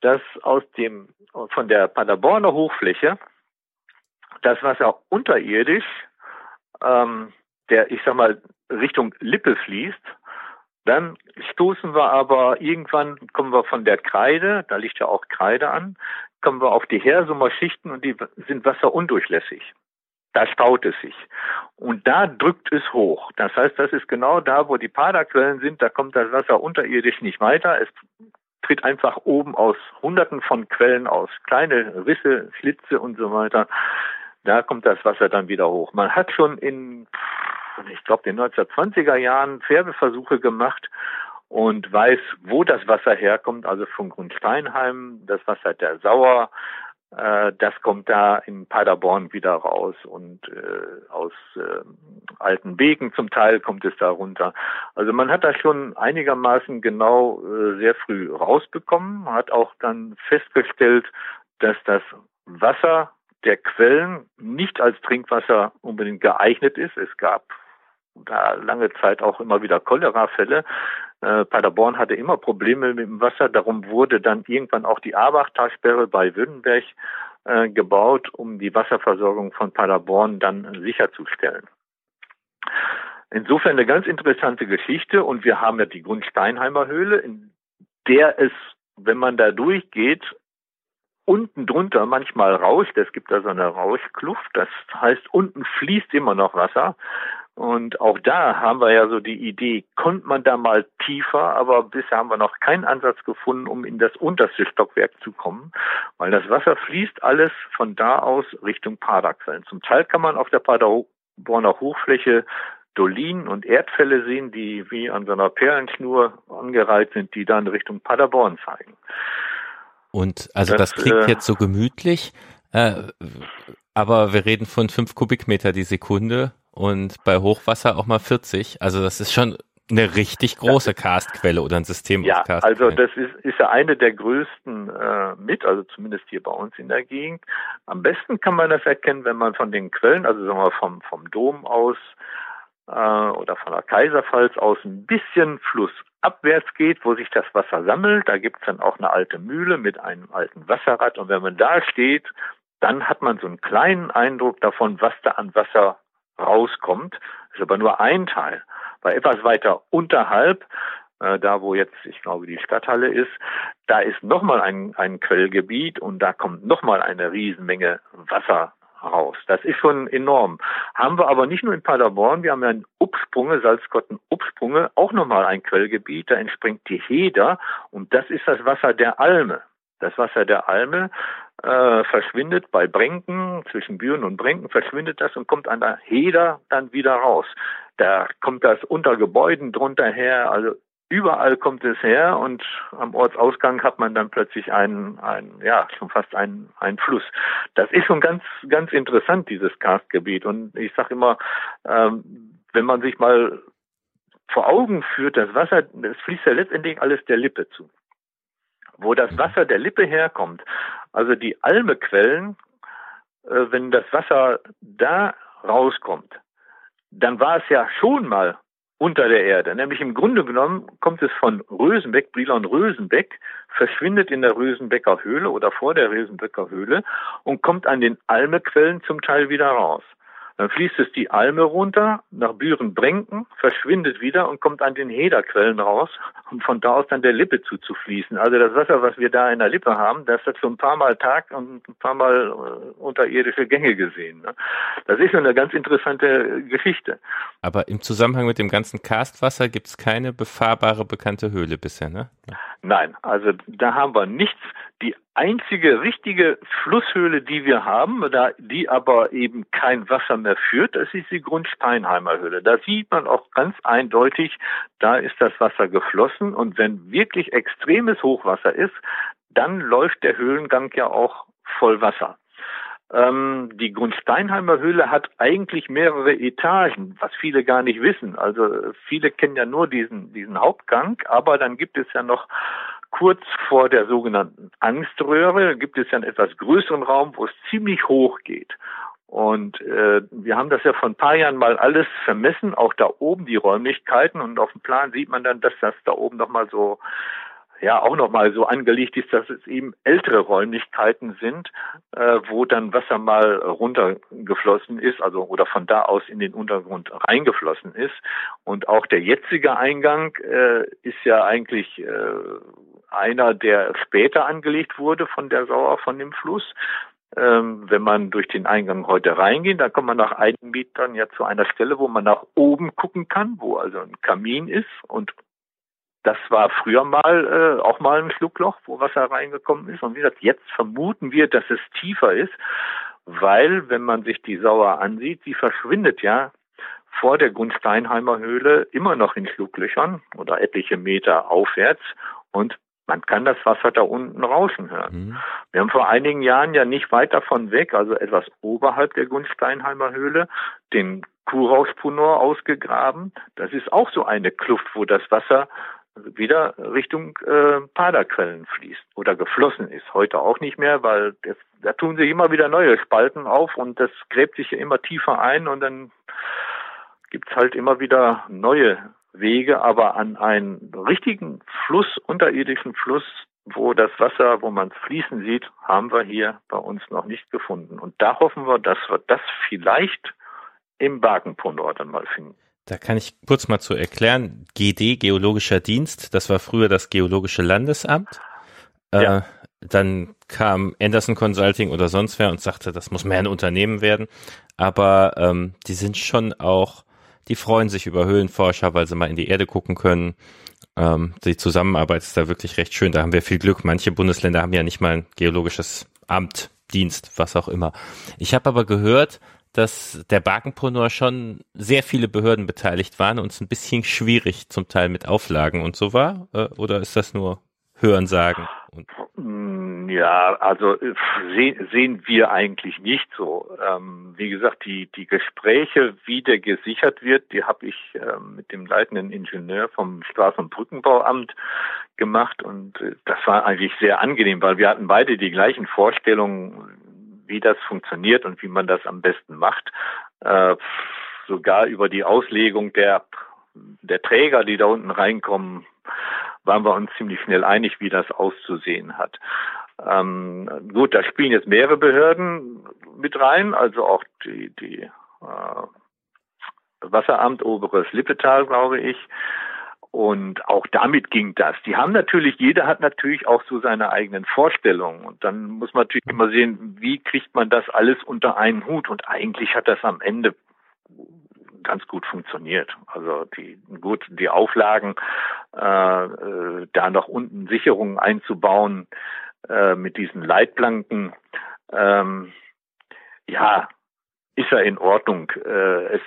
dass aus dem, von der Paderborner Hochfläche das Wasser unterirdisch, ähm, der, ich sag mal, Richtung Lippe fließt, dann stoßen wir aber irgendwann, kommen wir von der Kreide, da liegt ja auch Kreide an, kommen wir auf die Hersummer Schichten und die sind wasserundurchlässig. Da staut es sich. Und da drückt es hoch. Das heißt, das ist genau da, wo die Paderquellen sind, da kommt das Wasser unterirdisch nicht weiter. Es tritt einfach oben aus Hunderten von Quellen aus, kleine Risse, Schlitze und so weiter. Da kommt das Wasser dann wieder hoch. Man hat schon in, ich glaube, den 1920er Jahren Färbeversuche gemacht und weiß, wo das Wasser herkommt, also von Grundsteinheim, das Wasser der Sauer, äh, das kommt da in Paderborn wieder raus und äh, aus äh, alten Wegen zum Teil kommt es da runter. Also man hat das schon einigermaßen genau äh, sehr früh rausbekommen, hat auch dann festgestellt, dass das Wasser der Quellen nicht als Trinkwasser unbedingt geeignet ist. Es gab da lange Zeit auch immer wieder Cholerafälle. Äh, Paderborn hatte immer Probleme mit dem Wasser. Darum wurde dann irgendwann auch die Abachtalsperre bei Württemberg äh, gebaut, um die Wasserversorgung von Paderborn dann sicherzustellen. Insofern eine ganz interessante Geschichte und wir haben ja die Grundsteinheimer Höhle, in der es, wenn man da durchgeht, unten drunter manchmal rauscht. Es gibt da so eine Rauschkluft. Das heißt, unten fließt immer noch Wasser. Und auch da haben wir ja so die Idee, konnte man da mal tiefer, aber bisher haben wir noch keinen Ansatz gefunden, um in das unterste Stockwerk zu kommen, weil das Wasser fließt alles von da aus Richtung Paderquellen. Zum Teil kann man auf der Paderborner Hochfläche Dolinen und Erdfälle sehen, die wie an so einer Perlenschnur angereiht sind, die dann Richtung Paderborn zeigen. Und also das, das klingt äh, jetzt so gemütlich, äh, aber wir reden von fünf Kubikmeter die Sekunde und bei Hochwasser auch mal 40. Also das ist schon eine richtig große Karstquelle oder ein System ja, aus Karstquellen. Also das ist, ist ja eine der größten äh, mit, also zumindest hier bei uns in der Gegend. Am besten kann man das erkennen, wenn man von den Quellen, also sagen wir vom, vom Dom aus äh, oder von der Kaiserpfalz aus ein bisschen flussabwärts geht, wo sich das Wasser sammelt. Da gibt's dann auch eine alte Mühle mit einem alten Wasserrad. Und wenn man da steht, dann hat man so einen kleinen Eindruck davon, was da an Wasser rauskommt. Das ist aber nur ein Teil. Weil etwas weiter unterhalb, äh, da wo jetzt, ich glaube, die Stadthalle ist, da ist nochmal ein, ein Quellgebiet und da kommt nochmal eine Riesenmenge Wasser raus. Das ist schon enorm. Haben wir aber nicht nur in Paderborn, wir haben ja in Upsprunge, Salzgotten-Upsprunge, auch nochmal ein Quellgebiet, da entspringt die Heder und das ist das Wasser der Alme. Das Wasser der Alme äh, verschwindet bei Brenken, zwischen Büren und Brenken verschwindet das und kommt an der Heder dann wieder raus. Da kommt das unter Gebäuden drunter her, also überall kommt es her und am Ortsausgang hat man dann plötzlich einen, einen ja, schon fast einen, einen Fluss. Das ist schon ganz, ganz interessant, dieses Karstgebiet. Und ich sage immer, ähm, wenn man sich mal vor Augen führt, das Wasser, das fließt ja letztendlich alles der Lippe zu wo das Wasser der Lippe herkommt. Also die Almequellen, äh, wenn das Wasser da rauskommt, dann war es ja schon mal unter der Erde. Nämlich im Grunde genommen kommt es von Rösenbeck, Brilon Rösenbeck, verschwindet in der Rösenbecker Höhle oder vor der Rösenbecker Höhle und kommt an den Almequellen zum Teil wieder raus. Dann fließt es die Alme runter nach Büren-Brenken, verschwindet wieder und kommt an den Hederquellen raus, um von da aus dann der Lippe zuzufließen. Also das Wasser, was wir da in der Lippe haben, das hat so ein paar Mal Tag und ein paar Mal äh, unterirdische Gänge gesehen. Ne? Das ist eine ganz interessante Geschichte. Aber im Zusammenhang mit dem ganzen Karstwasser gibt es keine befahrbare bekannte Höhle bisher, ne? Nein, also da haben wir nichts. Die einzige richtige Flusshöhle, die wir haben, da, die aber eben kein Wasser mehr führt, das ist die Grundsteinheimer Höhle. Da sieht man auch ganz eindeutig, da ist das Wasser geflossen und wenn wirklich extremes Hochwasser ist, dann läuft der Höhlengang ja auch voll Wasser. Ähm, die Grundsteinheimer Höhle hat eigentlich mehrere Etagen, was viele gar nicht wissen. Also viele kennen ja nur diesen, diesen Hauptgang, aber dann gibt es ja noch kurz vor der sogenannten Angströhre gibt es ja einen etwas größeren Raum, wo es ziemlich hoch geht. Und äh, wir haben das ja vor ein paar Jahren mal alles vermessen, auch da oben die Räumlichkeiten. Und auf dem Plan sieht man dann, dass das da oben nochmal so ja auch nochmal so angelegt ist, dass es eben ältere Räumlichkeiten sind, äh, wo dann Wasser mal runtergeflossen ist, also oder von da aus in den Untergrund reingeflossen ist. Und auch der jetzige Eingang äh, ist ja eigentlich äh, einer, der später angelegt wurde von der Sauer, von dem Fluss. Ähm, wenn man durch den Eingang heute reingeht, dann kommt man nach einigen Metern ja zu einer Stelle, wo man nach oben gucken kann, wo also ein Kamin ist und das war früher mal äh, auch mal ein Schluckloch, wo Wasser reingekommen ist. Und wie gesagt, jetzt vermuten wir, dass es tiefer ist, weil, wenn man sich die Sauer ansieht, sie verschwindet ja vor der Gunsteinheimer Höhle immer noch in Schlucklöchern oder etliche Meter aufwärts und man kann das Wasser da unten rauschen hören. Mhm. Wir haben vor einigen Jahren ja nicht weit davon weg, also etwas oberhalb der Gunsteinheimer Höhle, den Kurauspunor ausgegraben. Das ist auch so eine Kluft, wo das Wasser wieder Richtung äh, Paderquellen fließt oder geflossen ist. Heute auch nicht mehr, weil das, da tun sich immer wieder neue Spalten auf und das gräbt sich ja immer tiefer ein und dann gibt's halt immer wieder neue Wege, aber an einen richtigen Fluss, unterirdischen Fluss, wo das Wasser, wo man es fließen sieht, haben wir hier bei uns noch nicht gefunden. Und da hoffen wir, dass wir das vielleicht im Barkenpondor dann mal finden. Da kann ich kurz mal zu erklären. GD, Geologischer Dienst, das war früher das Geologische Landesamt. Äh, ja. dann kam Anderson Consulting oder sonst wer und sagte, das muss mehr ein Unternehmen werden. Aber ähm, die sind schon auch die freuen sich über Höhlenforscher, weil sie mal in die Erde gucken können. Ähm, die Zusammenarbeit ist da wirklich recht schön. Da haben wir viel Glück. Manche Bundesländer haben ja nicht mal ein geologisches Amt, Dienst, was auch immer. Ich habe aber gehört, dass der Barkenponor schon sehr viele Behörden beteiligt waren und es ein bisschen schwierig zum Teil mit Auflagen und so war. Äh, oder ist das nur Hörensagen? Mm, ja, also sehen, wir eigentlich nicht so. Ähm, wie gesagt, die, die Gespräche, wie der gesichert wird, die habe ich äh, mit dem leitenden Ingenieur vom Straßen- und Brückenbauamt gemacht und äh, das war eigentlich sehr angenehm, weil wir hatten beide die gleichen Vorstellungen, wie das funktioniert und wie man das am besten macht. Äh, sogar über die Auslegung der, der Träger, die da unten reinkommen, waren wir uns ziemlich schnell einig, wie das auszusehen hat. Ähm, gut, da spielen jetzt mehrere Behörden mit rein, also auch die, die äh, Wasseramt Oberes Lippetal, glaube ich. Und auch damit ging das. Die haben natürlich, jeder hat natürlich auch so seine eigenen Vorstellungen. Und dann muss man natürlich immer sehen, wie kriegt man das alles unter einen Hut. Und eigentlich hat das am Ende ganz gut funktioniert. Also die gut die Auflagen, äh, äh, da noch unten Sicherungen einzubauen äh, mit diesen Leitplanken, ähm, ja, ist ja in Ordnung. Äh, es,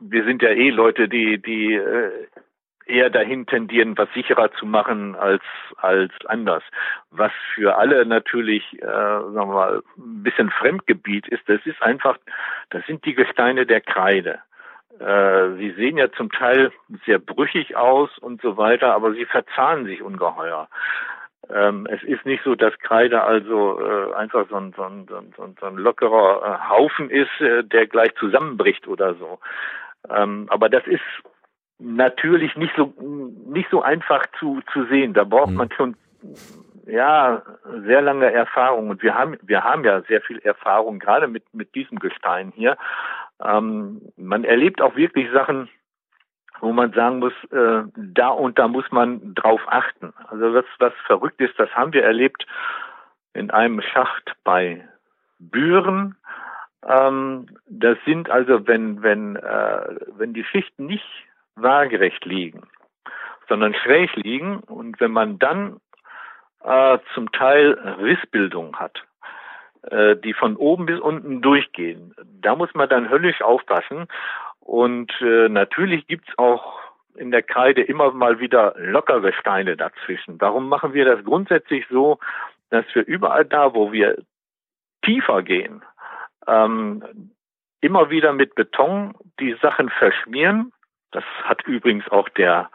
wir sind ja eh Leute, die die äh, eher dahin tendieren, was sicherer zu machen als als anders. Was für alle natürlich, äh, sagen wir mal, ein bisschen Fremdgebiet ist, das ist einfach, das sind die Gesteine der Kreide. Äh, sie sehen ja zum Teil sehr brüchig aus und so weiter, aber sie verzahnen sich ungeheuer. Ähm, es ist nicht so, dass Kreide also äh, einfach so ein, so ein, so ein, lockerer äh, Haufen ist, äh, der gleich zusammenbricht oder so. Ähm, aber das ist natürlich nicht so nicht so einfach zu zu sehen. Da braucht mhm. man schon ja sehr lange Erfahrung und wir haben wir haben ja sehr viel Erfahrung gerade mit mit diesem Gestein hier ähm, man erlebt auch wirklich Sachen, wo man sagen muss, äh, da und da muss man drauf achten. Also was, was verrückt ist, das haben wir erlebt in einem Schacht bei Büren. Ähm, das sind also, wenn, wenn, äh, wenn die Schichten nicht waagerecht liegen, sondern schräg liegen und wenn man dann äh, zum Teil Rissbildung hat, äh, die von oben bis unten durchgehen. Da muss man dann höllisch aufpassen. Und äh, natürlich gibt's auch in der Kreide immer mal wieder lockere Steine dazwischen. Warum machen wir das grundsätzlich so, dass wir überall da, wo wir tiefer gehen, ähm, immer wieder mit Beton die Sachen verschmieren. Das hat übrigens auch der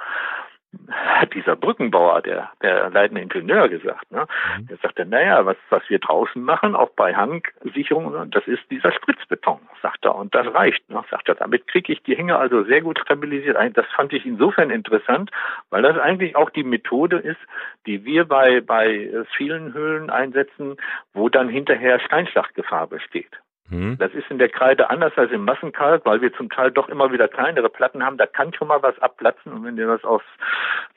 hat dieser Brückenbauer, der, der leitende Ingenieur gesagt, ne? Mhm. Der sagte, naja, was, was wir draußen machen, auch bei Hangsicherungen, das ist dieser Spritzbeton, sagt er, und das reicht, ne? sagt er. Damit kriege ich die Hänge also sehr gut stabilisiert ein. Das fand ich insofern interessant, weil das eigentlich auch die Methode ist, die wir bei, bei vielen Höhlen einsetzen, wo dann hinterher Steinschlachtgefahr besteht. Hm. Das ist in der Kreide anders als im Massenkalk, weil wir zum Teil doch immer wieder kleinere Platten haben. Da kann schon mal was abplatzen und wenn dir das aus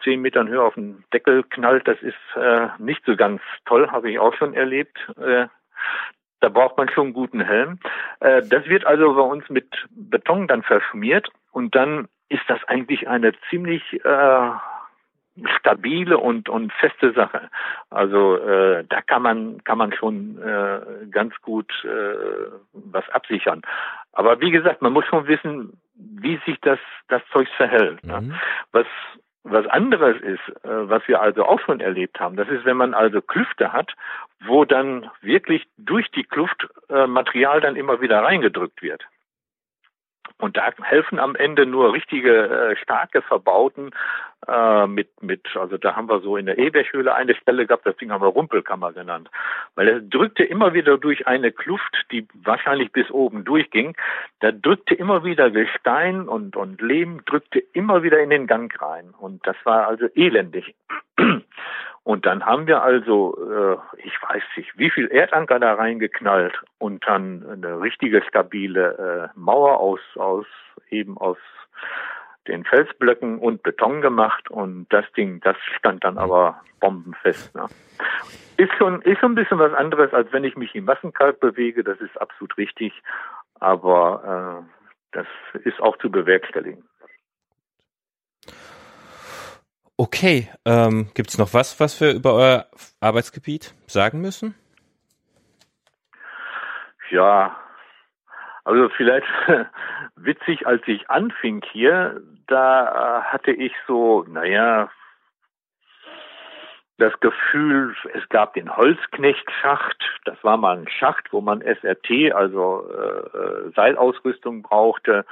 zehn Metern Höhe auf den Deckel knallt, das ist äh, nicht so ganz toll, habe ich auch schon erlebt. Äh, da braucht man schon einen guten Helm. Äh, das wird also bei uns mit Beton dann verschmiert und dann ist das eigentlich eine ziemlich äh, stabile und und feste Sache. Also äh, da kann man kann man schon äh, ganz gut äh, was absichern. Aber wie gesagt, man muss schon wissen, wie sich das das Zeug verhält. Ne? Mhm. Was was anderes ist, äh, was wir also auch schon erlebt haben, das ist, wenn man also Klüfte hat, wo dann wirklich durch die Kluft äh, Material dann immer wieder reingedrückt wird. Und da helfen am Ende nur richtige äh, starke Verbauten äh, mit mit also da haben wir so in der Eberschhöhle eine Stelle gehabt, das Ding haben wir Rumpelkammer genannt, weil es drückte immer wieder durch eine Kluft, die wahrscheinlich bis oben durchging. Da drückte immer wieder Gestein und und Lehm drückte immer wieder in den Gang rein und das war also elendig. Und dann haben wir also, äh, ich weiß nicht, wie viel Erdanker da reingeknallt und dann eine richtige stabile äh, Mauer aus, aus eben aus den Felsblöcken und Beton gemacht und das Ding, das stand dann aber bombenfest. Ne? Ist schon, ist schon ein bisschen was anderes, als wenn ich mich im Massenkalk bewege, das ist absolut richtig, aber äh, das ist auch zu bewerkstelligen. Okay, ähm, gibt es noch was, was wir über euer Arbeitsgebiet sagen müssen? Ja, also vielleicht witzig, als ich anfing hier, da äh, hatte ich so, naja, das Gefühl, es gab den Holzknechtschacht. Das war mal ein Schacht, wo man SRT, also äh, äh, Seilausrüstung brauchte.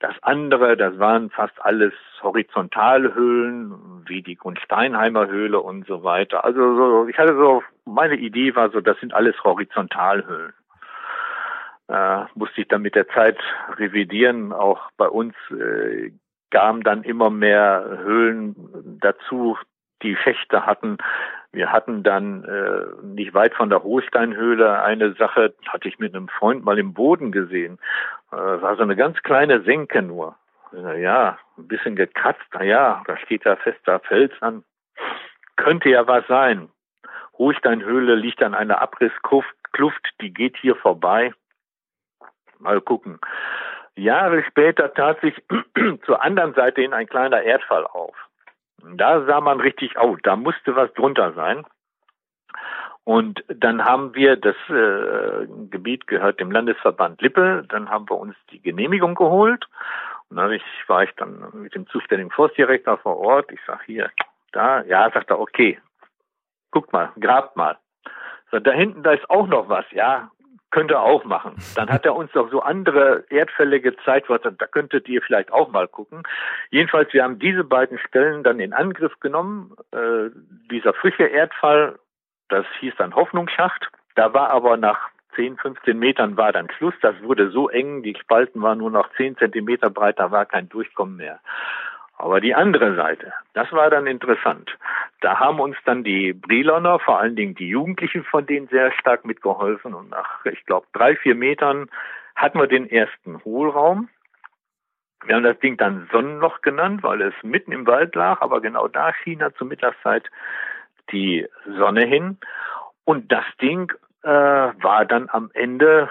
Das andere, das waren fast alles Horizontalhöhlen, wie die Grundsteinheimer Höhle und so weiter. Also so, ich hatte so, meine Idee war so, das sind alles Horizontalhöhlen. Äh, musste ich dann mit der Zeit revidieren. Auch bei uns äh, kamen dann immer mehr Höhlen dazu, die Schächte hatten. Wir hatten dann äh, nicht weit von der Hohlsteinhöhle eine Sache, hatte ich mit einem Freund mal im Boden gesehen. Äh, war so eine ganz kleine Senke nur. Ja, ein bisschen gekratzt. Na ja, da steht da fester Fels an. Könnte ja was sein. Hohlsteinhöhle liegt an einer Abrisskluft, die geht hier vorbei. Mal gucken. Jahre später tat sich zur anderen Seite hin ein kleiner Erdfall auf. Da sah man richtig, oh, da musste was drunter sein. Und dann haben wir, das äh, Gebiet gehört dem Landesverband Lippe, dann haben wir uns die Genehmigung geholt. Und dann ich, war ich dann mit dem zuständigen Forstdirektor vor Ort. Ich sag hier, da, ja, sagt er, okay, guckt mal, grabt mal. So, da hinten, da ist auch noch was, ja, könnte er auch machen. Dann hat er uns doch so andere Erdfälle gezeigt, was, da könntet ihr vielleicht auch mal gucken. Jedenfalls, wir haben diese beiden Stellen dann in Angriff genommen. Äh, dieser frische Erdfall, das hieß dann Hoffnungsschacht. Da war aber nach 10, 15 Metern war dann Schluss. Das wurde so eng, die Spalten waren nur noch 10 Zentimeter breit, da war kein Durchkommen mehr. Aber die andere Seite, das war dann interessant. Da haben uns dann die Briloner, vor allen Dingen die Jugendlichen von denen sehr stark mitgeholfen. Und nach, ich glaube, drei, vier Metern hatten wir den ersten Hohlraum. Wir haben das Ding dann Sonnenloch genannt, weil es mitten im Wald lag, aber genau da schien er zur Mittagszeit die Sonne hin. Und das Ding äh, war dann am Ende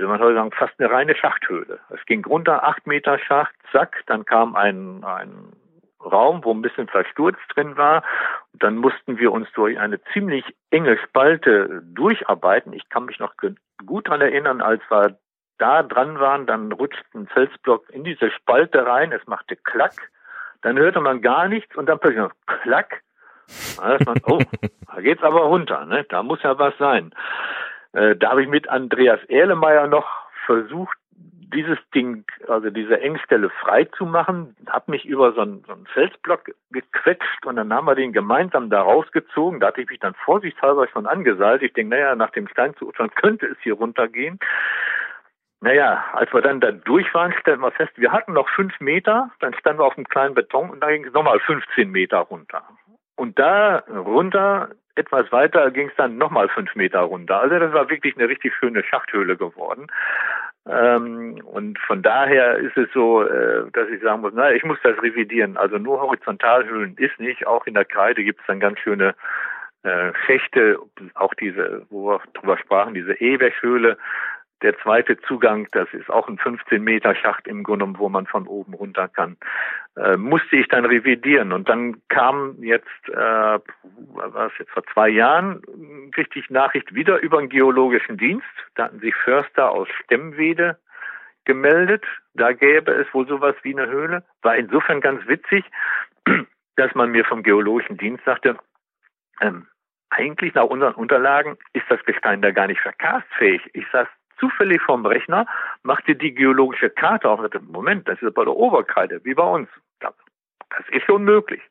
will man heute sagen, fast eine reine Schachthöhle. Es ging runter, acht Meter Schacht, zack, dann kam ein, ein Raum, wo ein bisschen Versturz drin war. Und dann mussten wir uns durch eine ziemlich enge Spalte durcharbeiten. Ich kann mich noch gut daran erinnern, als wir da dran waren, dann rutschte ein Felsblock in diese Spalte rein, es machte Klack, dann hörte man gar nichts und dann plötzlich noch Klack. Da man, oh, da geht's aber runter, ne? Da muss ja was sein. Äh, da habe ich mit Andreas Erlemeyer noch versucht, dieses Ding, also diese Engstelle frei zu machen, habe mich über so einen, so einen Felsblock gequetscht und dann haben wir den gemeinsam da rausgezogen. Da hatte ich mich dann vorsichtshalber schon angeseilt. Ich denke, naja, nach dem Stein zu urteilen könnte es hier runtergehen. Naja, als wir dann da durch waren, stellen wir fest, wir hatten noch fünf Meter, dann standen wir auf einem kleinen Beton und da ging es nochmal 15 Meter runter. Und da runter etwas weiter ging es dann nochmal fünf Meter runter. Also das war wirklich eine richtig schöne Schachthöhle geworden. Ähm, und von daher ist es so, äh, dass ich sagen muss, na, ich muss das revidieren. Also nur Horizontalhöhlen ist nicht. Auch in der Kreide gibt es dann ganz schöne äh, Schächte, auch diese, wo wir drüber sprachen, diese Ewechhöhle, der zweite Zugang, das ist auch ein 15 Meter Schacht im Grunde, wo man von oben runter kann, äh, musste ich dann revidieren. Und dann kam jetzt, äh, war es jetzt vor zwei Jahren, richtig Nachricht wieder über den geologischen Dienst. Da hatten sich Förster aus Stemmwede gemeldet. Da gäbe es wohl sowas wie eine Höhle. War insofern ganz witzig, dass man mir vom geologischen Dienst sagte, ähm, eigentlich nach unseren Unterlagen ist das Gestein da gar nicht verkarstfähig. Ich sag, zufällig vom Rechner, machte die geologische Karte auf. Moment, das ist bei der Oberkreide, wie bei uns. Das ist schon möglich.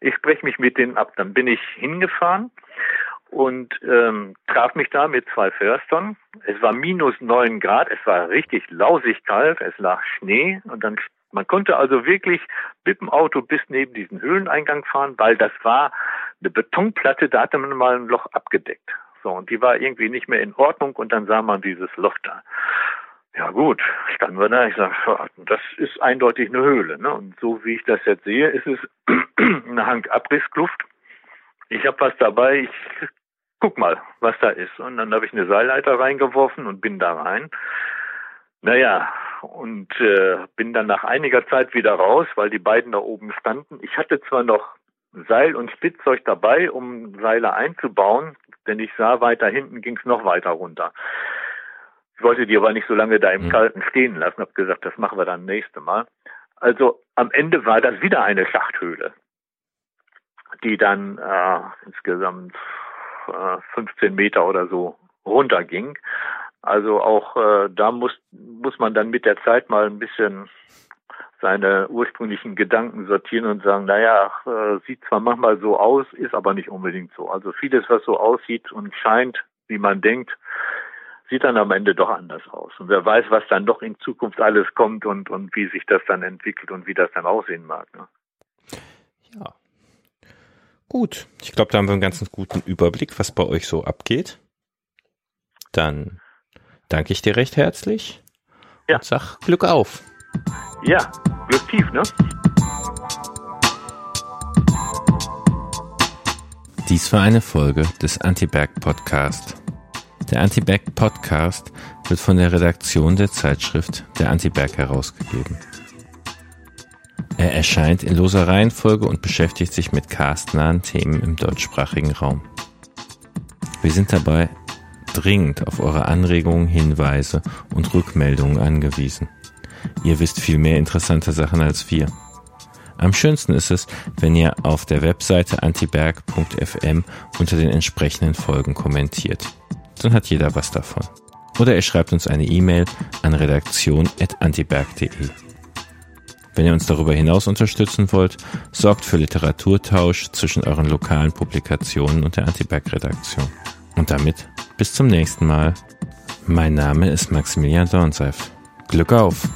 Ich spreche mich mit denen ab. Dann bin ich hingefahren und ähm, traf mich da mit zwei Förstern. Es war minus neun Grad, es war richtig lausig kalt, es lag Schnee und dann man konnte also wirklich mit dem Auto bis neben diesen Höhleneingang fahren, weil das war eine Betonplatte, da hatte man mal ein Loch abgedeckt. So, und die war irgendwie nicht mehr in Ordnung und dann sah man dieses Loch da. Ja gut, standen wir da, ich sage, das ist eindeutig eine Höhle. Ne? Und so wie ich das jetzt sehe, ist es eine Hangabrissskluft. Ich habe was dabei, ich guck mal, was da ist. Und dann habe ich eine Seilleiter reingeworfen und bin da rein. Naja, und äh, bin dann nach einiger Zeit wieder raus, weil die beiden da oben standen. Ich hatte zwar noch Seil und Spitzzeug dabei, um Seile einzubauen, denn ich sah, weiter hinten ging es noch weiter runter. Ich wollte die aber nicht so lange da im mhm. Kalten stehen lassen, habe gesagt, das machen wir dann nächste Mal. Also am Ende war das wieder eine Schachthöhle, die dann äh, insgesamt äh, 15 Meter oder so runterging. Also auch äh, da muss, muss man dann mit der Zeit mal ein bisschen seine ursprünglichen Gedanken sortieren und sagen, naja, äh, sieht zwar manchmal so aus, ist aber nicht unbedingt so. Also vieles, was so aussieht und scheint, wie man denkt, sieht dann am Ende doch anders aus. Und wer weiß, was dann doch in Zukunft alles kommt und, und wie sich das dann entwickelt und wie das dann aussehen mag. Ne? Ja. Gut. Ich glaube, da haben wir einen ganz guten Überblick, was bei euch so abgeht. Dann danke ich dir recht herzlich. Ja. Und sag Glück auf. Ja, Glück tief, ne? Dies war eine Folge des Anti-Berg Podcast. Der Anti-Berg Podcast wird von der Redaktion der Zeitschrift der Anti-Berg herausgegeben. Er erscheint in loser Reihenfolge und beschäftigt sich mit castnahen Themen im deutschsprachigen Raum. Wir sind dabei dringend auf eure Anregungen, Hinweise und Rückmeldungen angewiesen. Ihr wisst viel mehr interessante Sachen als wir. Am schönsten ist es, wenn ihr auf der Webseite antiberg.fm unter den entsprechenden Folgen kommentiert. Dann hat jeder was davon. Oder ihr schreibt uns eine E-Mail an redaktion.antiberg.de. Wenn ihr uns darüber hinaus unterstützen wollt, sorgt für Literaturtausch zwischen euren lokalen Publikationen und der Antiberg-Redaktion. Und damit bis zum nächsten Mal. Mein Name ist Maximilian Dornseif. Glück auf!